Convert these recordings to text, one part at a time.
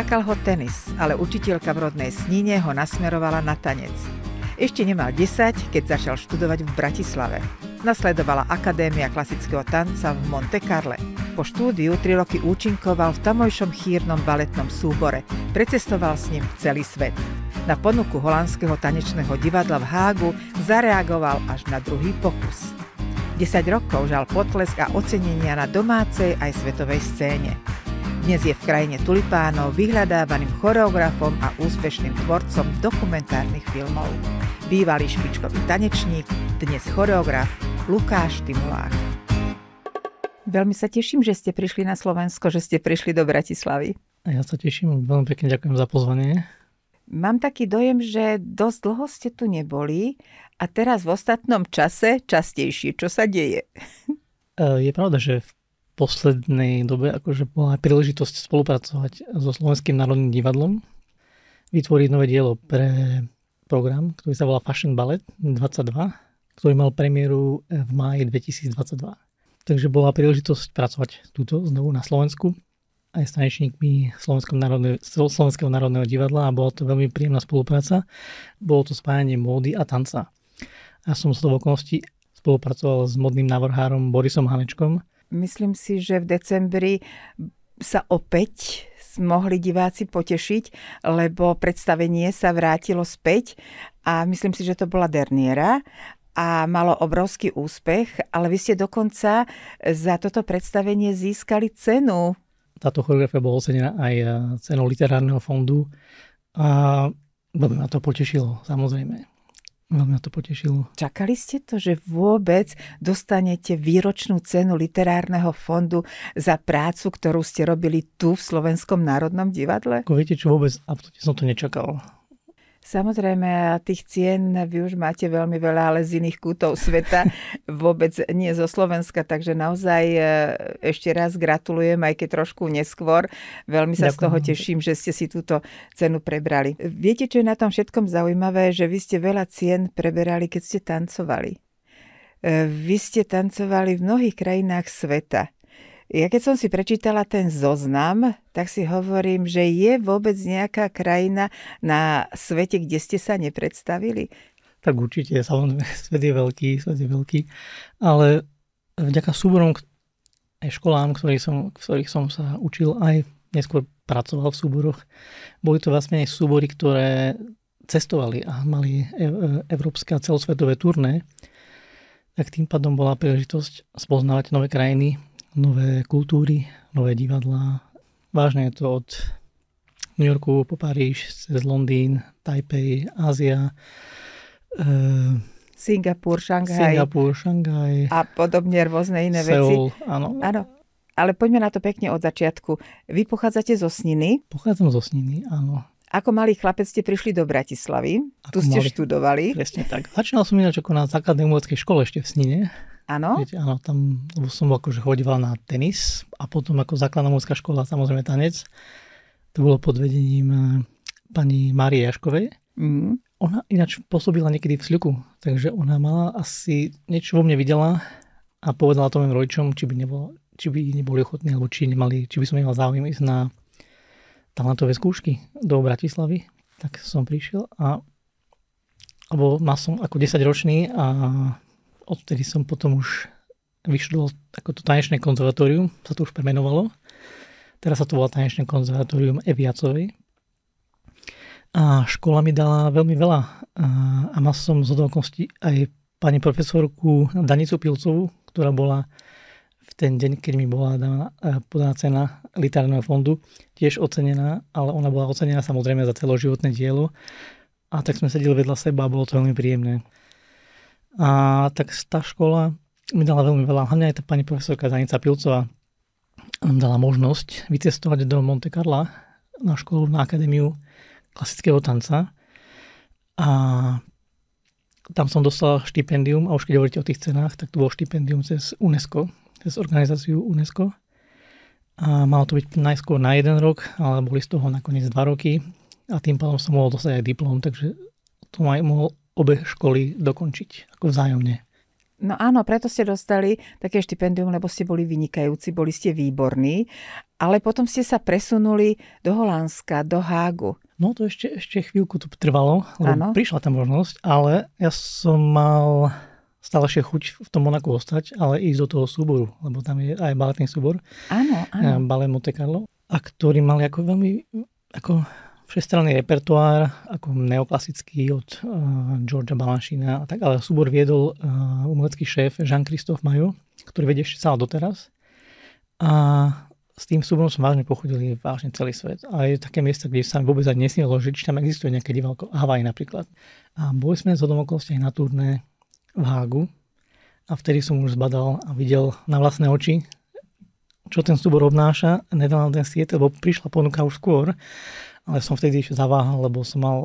Lákal ho tenis, ale učiteľka v rodnej Snine ho nasmerovala na tanec. Ešte nemal 10, keď začal študovať v Bratislave. Nasledovala Akadémia klasického tanca v Monte Carle. Po štúdiu tri roky účinkoval v tamojšom chýrnom baletnom súbore. Precestoval s ním celý svet. Na ponuku holandského tanečného divadla v Hágu zareagoval až na druhý pokus. 10 rokov žal potlesk a ocenenia na domácej aj svetovej scéne. Dnes je v krajine tulipánov vyhľadávaným choreografom a úspešným tvorcom dokumentárnych filmov. Bývalý špičkový tanečník, dnes choreograf Lukáš Timulák. Veľmi sa teším, že ste prišli na Slovensko, že ste prišli do Bratislavy. Ja sa teším, veľmi pekne ďakujem za pozvanie. Mám taký dojem, že dosť dlho ste tu neboli a teraz v ostatnom čase častejšie. Čo sa deje? E, je pravda, že v poslednej dobe akože bola príležitosť spolupracovať so Slovenským národným divadlom, vytvoriť nové dielo pre program, ktorý sa volá Fashion Ballet 22, ktorý mal premiéru v máji 2022. Takže bola príležitosť pracovať túto znovu na Slovensku aj s tanečníkmi Slovenského národného divadla a bola to veľmi príjemná spolupráca. Bolo to spájanie módy a tanca. Ja som z toho okolností spolupracoval s modným návrhárom Borisom Hanečkom, myslím si, že v decembri sa opäť mohli diváci potešiť, lebo predstavenie sa vrátilo späť a myslím si, že to bola Derniera a malo obrovský úspech, ale vy ste dokonca za toto predstavenie získali cenu. Táto choreografia bola ocenená aj cenou literárneho fondu a veľmi ma to potešilo, samozrejme. Veľmi ma to potešilo. Čakali ste to, že vôbec dostanete výročnú cenu literárneho fondu za prácu, ktorú ste robili tu v Slovenskom národnom divadle? Ako viete čo, vôbec absolútne som to nečakal. Samozrejme, tých cien vy už máte veľmi veľa, ale z iných kútov sveta, vôbec nie zo Slovenska, takže naozaj e, ešte raz gratulujem, aj keď trošku neskôr. Veľmi sa Ďakujem. z toho teším, že ste si túto cenu prebrali. Viete, čo je na tom všetkom zaujímavé, že vy ste veľa cien preberali, keď ste tancovali. E, vy ste tancovali v mnohých krajinách sveta. Ja keď som si prečítala ten zoznam, tak si hovorím, že je vôbec nejaká krajina na svete, kde ste sa nepredstavili? Tak určite, samozrejme, svet je veľký, svet je veľký, ale vďaka súborom aj školám, ktorých som, v ktorých som sa učil, aj neskôr pracoval v súboroch, boli to vlastne aj súbory, ktoré cestovali a mali e, európske a celosvetové turné, tak tým pádom bola príležitosť spoznávať nové krajiny, nové kultúry, nové divadlá. Vážne je to od New Yorku po Paríž, cez Londýn, Taipei, Ázia, e, Singapur, Šanghaj. Singapur, Šanghaj. A podobne rôzne iné Seoul, veci. áno. áno. Ale poďme na to pekne od začiatku. Vy pochádzate zo Sniny? Pochádzam zo Sniny, áno. Ako malý chlapec ste prišli do Bratislavy. Ako tu ste malý, študovali. Presne tak. Začínal som ináč ako na základnej umeleckej škole ešte v Snine. Áno? Viete, áno, tam som akože chodíval na tenis a potom ako základná mužská škola samozrejme tanec. To bolo pod vedením eh, pani Márie Jaškovej. Mm. Ona ináč pôsobila niekedy v Sľuku, takže ona mala asi niečo vo mne videla a povedala to mojim rodičom, či by, nebolo, či by neboli ochotní, alebo či, nemali, či by som nemal záujem ísť na talentové skúšky do Bratislavy. Tak som prišiel a alebo mal som ako 10 ročný a odtedy som potom už vyštudoval ako to tanečné konzervatórium, sa to už premenovalo. Teraz sa to volá tanečné konzervatórium Eviacovej. A škola mi dala veľmi veľa. A mal som z okolností aj pani profesorku Danicu Pilcovú, ktorá bola v ten deň, keď mi bola daná, podaná cena literárneho fondu, tiež ocenená, ale ona bola ocenená samozrejme za celoživotné dielo. A tak sme sedeli vedľa seba a bolo to veľmi príjemné. A tak tá škola mi dala veľmi veľa, hlavne aj tá pani profesorka Zanica Pilcová nám dala možnosť vycestovať do Monte Carla na školu, na akadémiu klasického tanca. A tam som dostal štipendium a už keď hovoríte o tých cenách, tak to bolo štipendium cez UNESCO, cez organizáciu UNESCO. A malo to byť najskôr na jeden rok, ale boli z toho nakoniec dva roky a tým pádom som mohol dostať aj diplom, takže to aj mohol obe školy dokončiť, ako vzájomne. No áno, preto ste dostali také štipendium, lebo ste boli vynikajúci, boli ste výborní, ale potom ste sa presunuli do Holandska, do Hágu. No to ešte, ešte chvíľku to trvalo, lebo ano. prišla tá možnosť, ale ja som mal stále ešte chuť v tom Monaku ostať, ale ísť do toho súboru, lebo tam je aj baletný súbor. Áno, áno. Ballet Monte Carlo. A ktorý mali ako veľmi ako všestranný repertoár, ako neoklasický od uh, Georgia Balanchina a tak, ale súbor viedol uh, umelecký šéf Jean-Christophe Mayo, ktorý vedie ešte stále doteraz. A s tým súborom som vážne pochodili vážne celý svet. A je také miesto, kde sa vôbec ani nesmelo žiť, či tam existuje nejaké divalko. Havaj napríklad. A boli sme z okolností na turné v Hágu. A vtedy som už zbadal a videl na vlastné oči, čo ten súbor obnáša. Nedal ten siete, lebo prišla ponuka už skôr ale som vtedy zaváhal, lebo som mal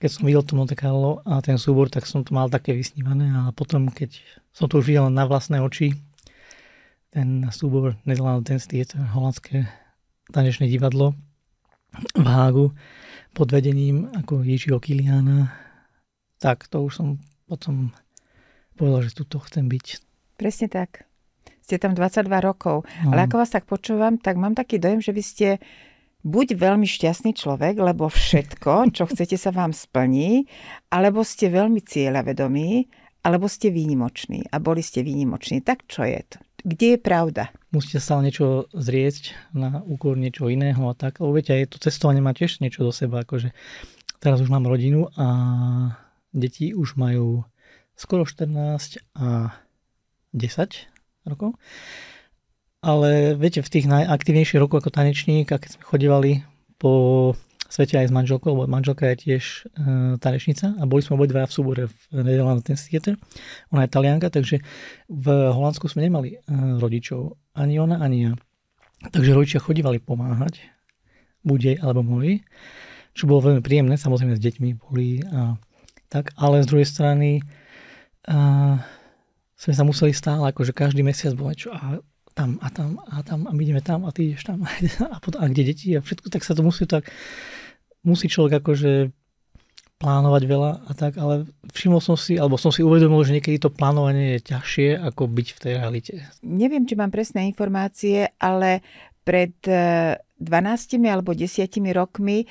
keď som videl to Monte Carlo a ten súbor, tak som to mal také vysnívané a potom, keď som to už videl na vlastné oči, ten súbor Netherlands Dance Theater, holandské tanečné divadlo v Hágu pod vedením ako Jižiho Kiliana, tak to už som potom povedal, že tuto chcem byť. Presne tak. Ste tam 22 rokov. No. Ale ako vás tak počúvam, tak mám taký dojem, že vy ste buď veľmi šťastný človek, lebo všetko, čo chcete, sa vám splní, alebo ste veľmi cieľavedomí, alebo ste výnimoční a boli ste výnimoční. Tak čo je to? Kde je pravda? Musíte sa niečo zrieť na úkor niečo iného a tak. Lebo viete, aj to cestovanie má tiež niečo do seba. Akože teraz už mám rodinu a deti už majú skoro 14 a 10 rokov. Ale viete, v tých najaktívnejších rokoch ako tanečník, keď sme chodívali po svete aj s manželkou, lebo manželka je tiež e, tanečnica a boli sme obidva v súbore v Nederland Dance Theater. Ona je talianka, takže v Holandsku sme nemali e, rodičov. Ani ona, ani ja. Takže rodičia chodívali pomáhať, buď jej alebo moji, čo bolo veľmi príjemné, samozrejme s deťmi boli a tak, ale z druhej strany a, sme sa museli stále, akože každý mesiac bolo čo a tam a tam a tam a my ideme tam a ty ideš tam a, potom, a kde deti a všetko, tak sa to musí tak, musí človek akože plánovať veľa a tak, ale všimol som si, alebo som si uvedomil, že niekedy to plánovanie je ťažšie ako byť v tej realite. Neviem, či mám presné informácie, ale pred 12 e, alebo 10 rokmi e,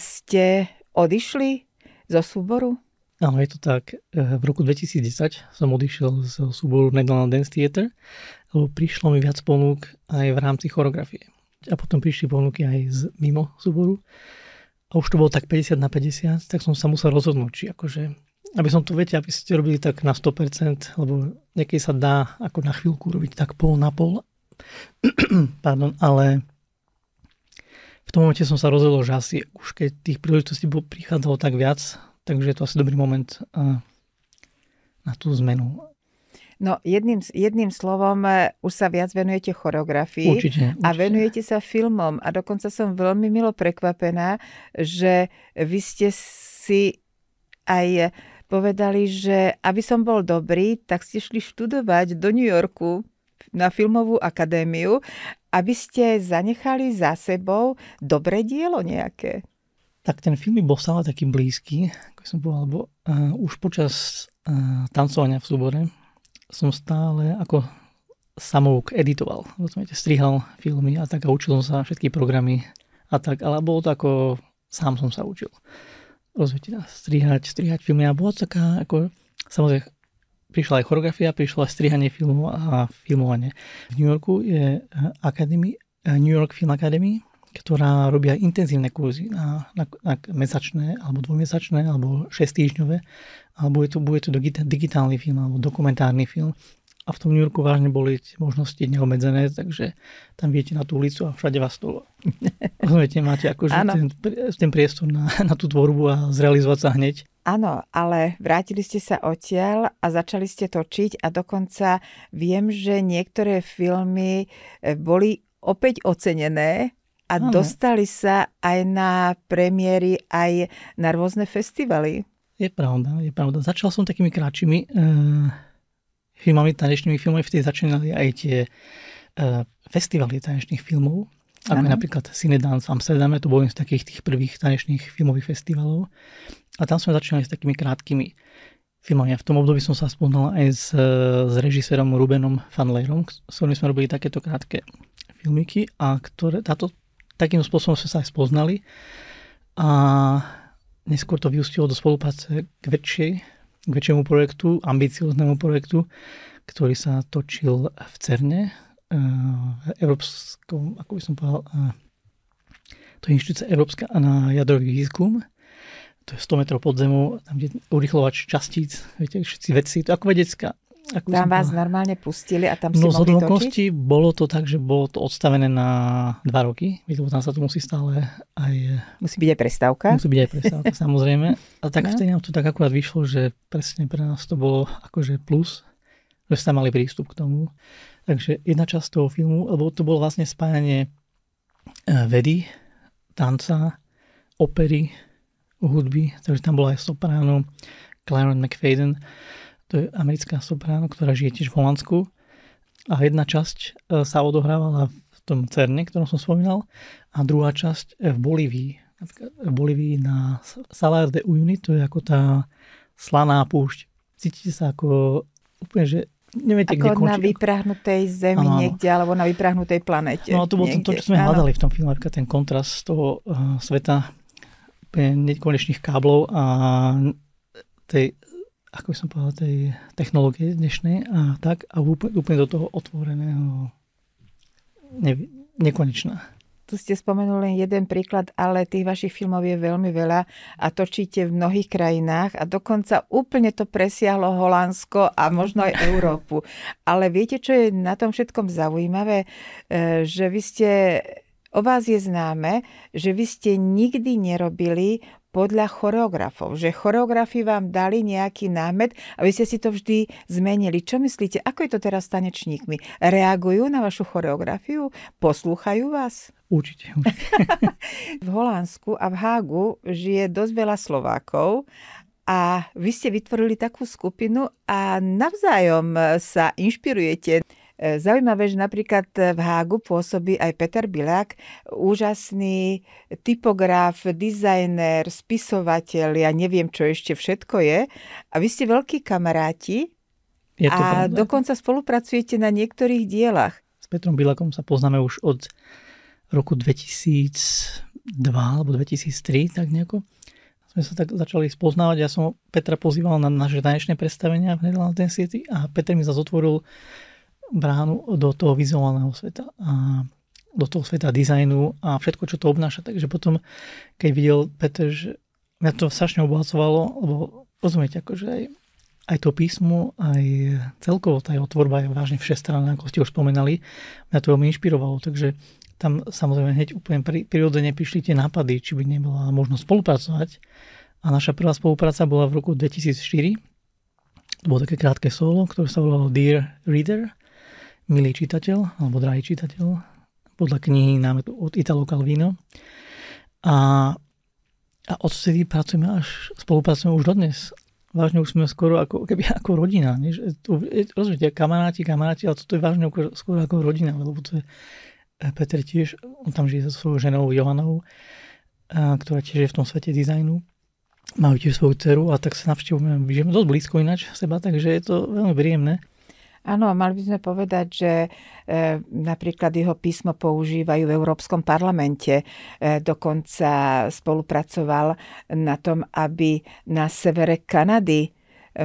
ste odišli zo súboru? Áno, je to tak. E, v roku 2010 som odišiel z súboru Netherlands Dance Theater lebo prišlo mi viac ponúk aj v rámci choreografie. A potom prišli ponuky aj z mimo súboru. A už to bolo tak 50 na 50, tak som sa musel rozhodnúť, či akože, aby som to, viete, aby ste robili tak na 100%, lebo niekedy sa dá ako na chvíľku robiť tak pol na pol. Pardon, ale v tom momente som sa rozhodol, že asi už keď tých príležitostí prichádzalo tak viac, takže je to asi dobrý moment na tú zmenu. No jedným, jedným slovom e, už sa viac venujete choreografii určite, určite. a venujete sa filmom. A dokonca som veľmi milo prekvapená, že vy ste si aj povedali, že aby som bol dobrý, tak ste šli študovať do New Yorku na filmovú akadémiu, aby ste zanechali za sebou dobré dielo nejaké. Tak ten film bol stále taký blízky, ako som povedal, lebo uh, už počas uh, tancovania v súbore som stále ako samouk editoval. Rozumiete, strihal filmy a tak a učil som sa všetky programy a tak, ale bolo to ako sám som sa učil. Rozumiete, strihať, strihať filmy a bolo taká ako, samozrejme, prišla aj choreografia, prišlo aj strihanie filmov a filmovanie. V New Yorku je Academy, New York Film Academy, ktorá robí aj intenzívne kurzy na, na, na mesačné, alebo dvojmesačné, alebo šestýždňové, alebo je to, bude to digitálny film, alebo dokumentárny film. A v tom New Yorku vážne boli možnosti neobmedzené, takže tam viete na tú ulicu a všade vás to... Rozumiete, máte akože ten, ten priestor na, na tú tvorbu a zrealizovať sa hneď. Áno, ale vrátili ste sa odtiaľ a začali ste točiť a dokonca viem, že niektoré filmy eh, boli opäť ocenené a ano. dostali sa aj na premiéry, aj na rôzne festivaly. Je pravda, je pravda. Začal som takými kratšími uh, filmami, tanečnými filmami, vtedy začínali aj tie uh, festivaly tanečných filmov, ako je napríklad Cinedance v Amsterdame, to bol jeden z takých tých prvých tanečných filmových festivalov. A tam sme začínali s takými krátkými filmami. Ja v tom období som sa spoznal aj s, s režisérom Rubenom Fanlerom, s ktorým sme robili takéto krátke filmiky a ktoré, táto, takým spôsobom sme sa aj spoznali a neskôr to vyústilo do spolupráce k väčšej, k väčšiemu projektu, ambicioznému projektu, ktorý sa točil v CERNE, v eh, Európskom, ako by som povedal, eh, to je inštitúcia Európska na jadrový výskum, to je 100 metrov pod zemou, tam je urychlovač častíc, viete, všetci vedci, to ako vedecká. Ako tam vás povedal. normálne pustili a tam no, ste mohli točiť? bolo to tak, že bolo to odstavené na dva roky, lebo tam sa to musí stále aj... Musí byť aj prestávka. Musí byť aj prestávka, samozrejme. A tak no. vtedy nám to tak akurát vyšlo, že presne pre nás to bolo akože plus, že ste mali prístup k tomu. Takže jedna časť toho filmu, lebo to bolo vlastne spájanie eh, vedy, tanca, opery, hudby, takže tam bola aj sopráno Claren McFadden, to je americká sopráno, ktorá žije tiež v Holandsku a jedna časť e, sa odohrávala v tom Cerne, ktorom som spomínal a druhá časť v Bolívii. v Bolívii na Salar de Uyuni, to je ako tá slaná púšť. Cítite sa ako úplne, že neviete, ako kde končí. na vyprahnutej zemi ano. niekde, alebo na vyprahnutej planete. No to bolo to, čo sme ano. hľadali v tom filme, ten kontrast toho uh, sveta nekonečných káblov a tej, ako by som povedal, tej technológie dnešnej a tak a úplne, úplne do toho otvoreného ne, nekonečná. Tu ste spomenuli len jeden príklad, ale tých vašich filmov je veľmi veľa a točíte v mnohých krajinách a dokonca úplne to presiahlo Holandsko a možno aj Európu. Ale viete, čo je na tom všetkom zaujímavé? E, že vy ste O vás je známe, že vy ste nikdy nerobili podľa choreografov, že choreografi vám dali nejaký námet a vy ste si to vždy zmenili. Čo myslíte, ako je to teraz s tanečníkmi? Reagujú na vašu choreografiu? Poslúchajú vás? Určite. v Holandsku a v Hágu žije dosť veľa Slovákov a vy ste vytvorili takú skupinu a navzájom sa inšpirujete. E, zaujímavé, že napríklad v Hágu pôsobí aj Peter Bilák, úžasný typograf, dizajner, spisovateľ, ja neviem, čo ešte všetko je. A vy ste veľkí kamaráti je to a pravda? dokonca spolupracujete na niektorých dielach. S Petrom Bilakom sa poznáme už od roku 2002 alebo 2003, tak nejako sme sa tak začali spoznávať. Ja som Petra pozýval na naše tanečné predstavenia v Netherlands City a Peter mi zase otvoril bránu do toho vizuálneho sveta a do toho sveta dizajnu a všetko, čo to obnáša. Takže potom, keď videl Peter, že mňa to strašne obohacovalo, lebo rozumiete, akože aj, aj to písmo, aj celkovo tá jeho tvorba je vážne všestranná, ako ste už spomenali. Mňa to veľmi inšpirovalo, takže tam samozrejme hneď úplne prirodzene prišli tie nápady, či by nebola možnosť spolupracovať. A naša prvá spolupráca bola v roku 2004. To bolo také krátke solo, ktoré sa volalo Dear Reader milý čitateľ, alebo drahý čitateľ, podľa knihy námetu od Italo Calvino. A, a odvtedy pracujeme až, spolupracujeme už dodnes. Vážne už sme skoro ako, keby ako rodina. Nie? Rozumiete, kamaráti, kamaráti, ale toto je vážne skoro ako rodina, lebo to je eh, Peter tiež, on tam žije so svojou ženou Johanou, a, ktorá tiež je v tom svete dizajnu. Majú tiež svoju dceru a tak sa navštevujeme, žijeme dosť blízko ináč seba, takže je to veľmi príjemné. Áno, mali by sme povedať, že e, napríklad jeho písmo používajú v Európskom parlamente. E, dokonca spolupracoval na tom, aby na severe Kanady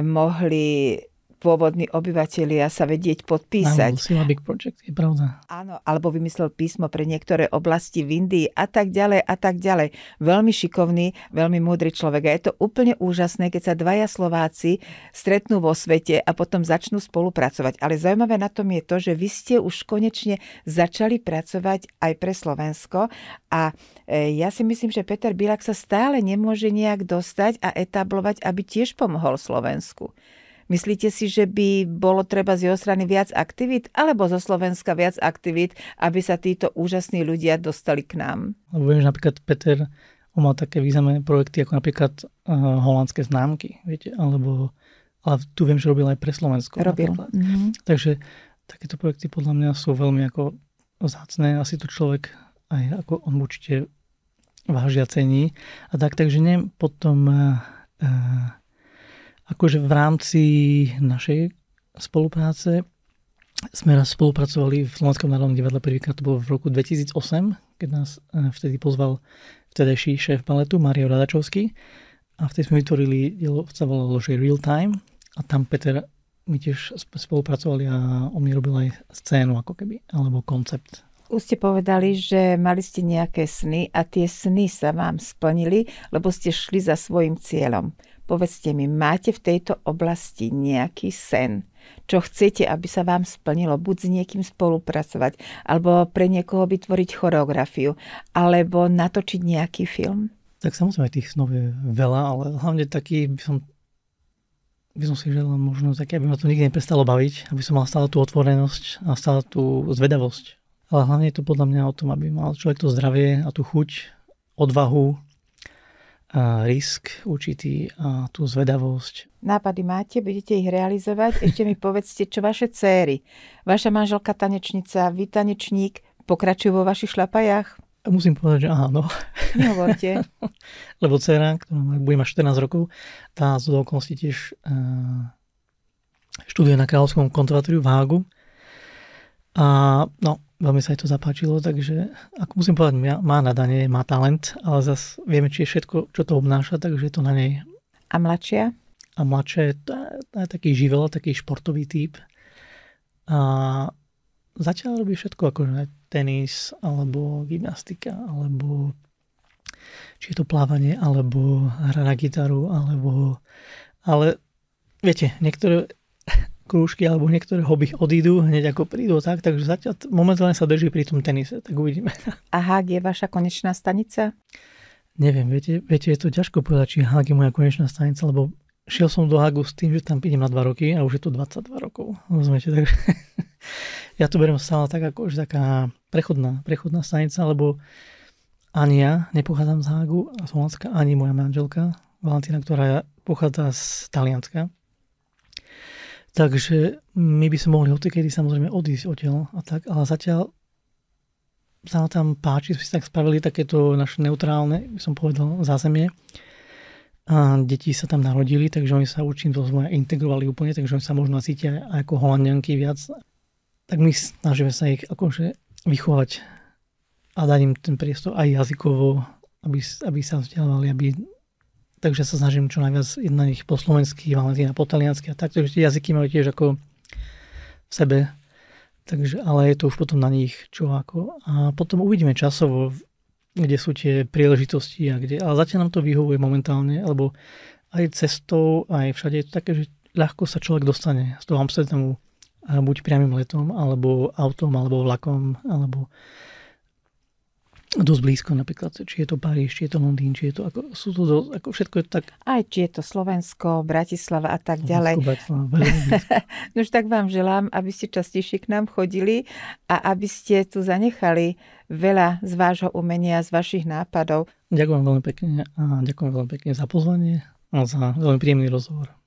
mohli pôvodní obyvateľia sa vedieť podpísať. Áno, Big Project, je pravda. Áno, alebo vymyslel písmo pre niektoré oblasti v Indii a tak ďalej a tak ďalej. Veľmi šikovný, veľmi múdry človek. A je to úplne úžasné, keď sa dvaja Slováci stretnú vo svete a potom začnú spolupracovať. Ale zaujímavé na tom je to, že vy ste už konečne začali pracovať aj pre Slovensko a e, ja si myslím, že Peter Bilak sa stále nemôže nejak dostať a etablovať, aby tiež pomohol Slovensku. Myslíte si, že by bolo treba z jeho strany viac aktivít, alebo zo Slovenska viac aktivít, aby sa títo úžasní ľudia dostali k nám? Lebo viem, že napríklad Peter on mal také významné projekty, ako napríklad uh, holandské známky, viete, alebo ale tu viem, že robil aj pre Slovensko. Robil. Mm-hmm. Takže takéto projekty podľa mňa sú veľmi ako zácne. Asi to človek aj ako on určite vážia cení. A tak, takže neviem potom uh, Akože v rámci našej spolupráce sme raz spolupracovali v Slovenskom národnom divadle prvýkrát, to bolo v roku 2008, keď nás e, vtedy pozval vtedajší šéf baletu Mario Radačovský a vtedy sme vytvorili dielo, sa volalo že Real Time a tam Peter my tiež spolupracovali a on mi robil aj scénu ako keby, alebo koncept. Už ste povedali, že mali ste nejaké sny a tie sny sa vám splnili, lebo ste šli za svojim cieľom. Povedzte mi, máte v tejto oblasti nejaký sen, čo chcete, aby sa vám splnilo, buď s niekým spolupracovať, alebo pre niekoho vytvoriť choreografiu, alebo natočiť nejaký film? Tak samozrejme tých snov je veľa, ale hlavne taký by som by som si želal možno také, aby ma to nikdy neprestalo baviť, aby som mal stále tú otvorenosť a stále tú zvedavosť. Ale hlavne je to podľa mňa o tom, aby mal človek to zdravie a tú chuť, odvahu risk určitý a tú zvedavosť. Nápady máte, budete ich realizovať. Ešte mi povedzte, čo vaše céry. Vaša manželka tanečnica, vy tanečník, pokračujú vo vašich šlapajách? Musím povedať, že áno. Nehovorte. Lebo dcera, ktorá bude mať 14 rokov, tá z okolností tiež uh, študuje na Kráľovskom konzervatóriu v Hágu. A no, veľmi sa jej to zapáčilo, takže ako musím povedať, má nadanie, má talent, ale zase vieme, či je všetko, čo to obnáša, takže je to na nej. A mladšia? A mladšia je, to, je taký živel, taký športový typ. A zatiaľ robí všetko, ako tenis, alebo gymnastika, alebo či je to plávanie, alebo hra na gitaru, alebo... Ale viete, niektoré krúžky alebo niektoré hobby odídu hneď ako prídu tak, takže zatiaľ momentálne sa drží pri tom tenise, tak uvidíme. A Hák je vaša konečná stanica? Neviem, viete, viete, je to ťažko povedať, či Hák je moja konečná stanica, lebo šiel som do Hagu s tým, že tam idem na 2 roky a už je to 22 rokov. Rozumiete, takže ja to beriem stále tak ako už taká prechodná, prechodná stanica, lebo ani ja nepochádzam z Hagu a Slovenska, ani moja manželka Valentína, ktorá pochádza z Talianska. Takže my by sme mohli odtedy samozrejme odísť odtiaľ a tak, ale zatiaľ sa tam páči, sme si tak spravili takéto naše neutrálne, by som povedal, zázemie. A deti sa tam narodili, takže oni sa určitým spôsobom integrovali úplne, takže oni sa možno cítia aj ako holandianky viac. Tak my snažíme sa ich akože vychovať a dať im ten priestor aj jazykovo, aby, aby sa vzdelávali, aby takže sa snažím čo najviac na nich po slovensky, Valentína po taliansky a tak, takže tie jazyky majú tiež ako v sebe, takže, ale je to už potom na nich čo ako. A potom uvidíme časovo, kde sú tie príležitosti a kde, ale zatiaľ nám to vyhovuje momentálne, lebo aj cestou, aj všade je to také, že ľahko sa človek dostane z toho Amsterdamu buď priamým letom, alebo autom, alebo vlakom, alebo dosť blízko napríklad, či je to Paríž, či je to Londýn, či je to ako, sú to dosť, ako všetko je to tak... Aj či je to Slovensko, Bratislava a tak ďalej. no už tak vám želám, aby ste častejšie k nám chodili a aby ste tu zanechali veľa z vášho umenia, z vašich nápadov. Ďakujem veľmi pekne a ďakujem veľmi pekne za pozvanie a za veľmi príjemný rozhovor.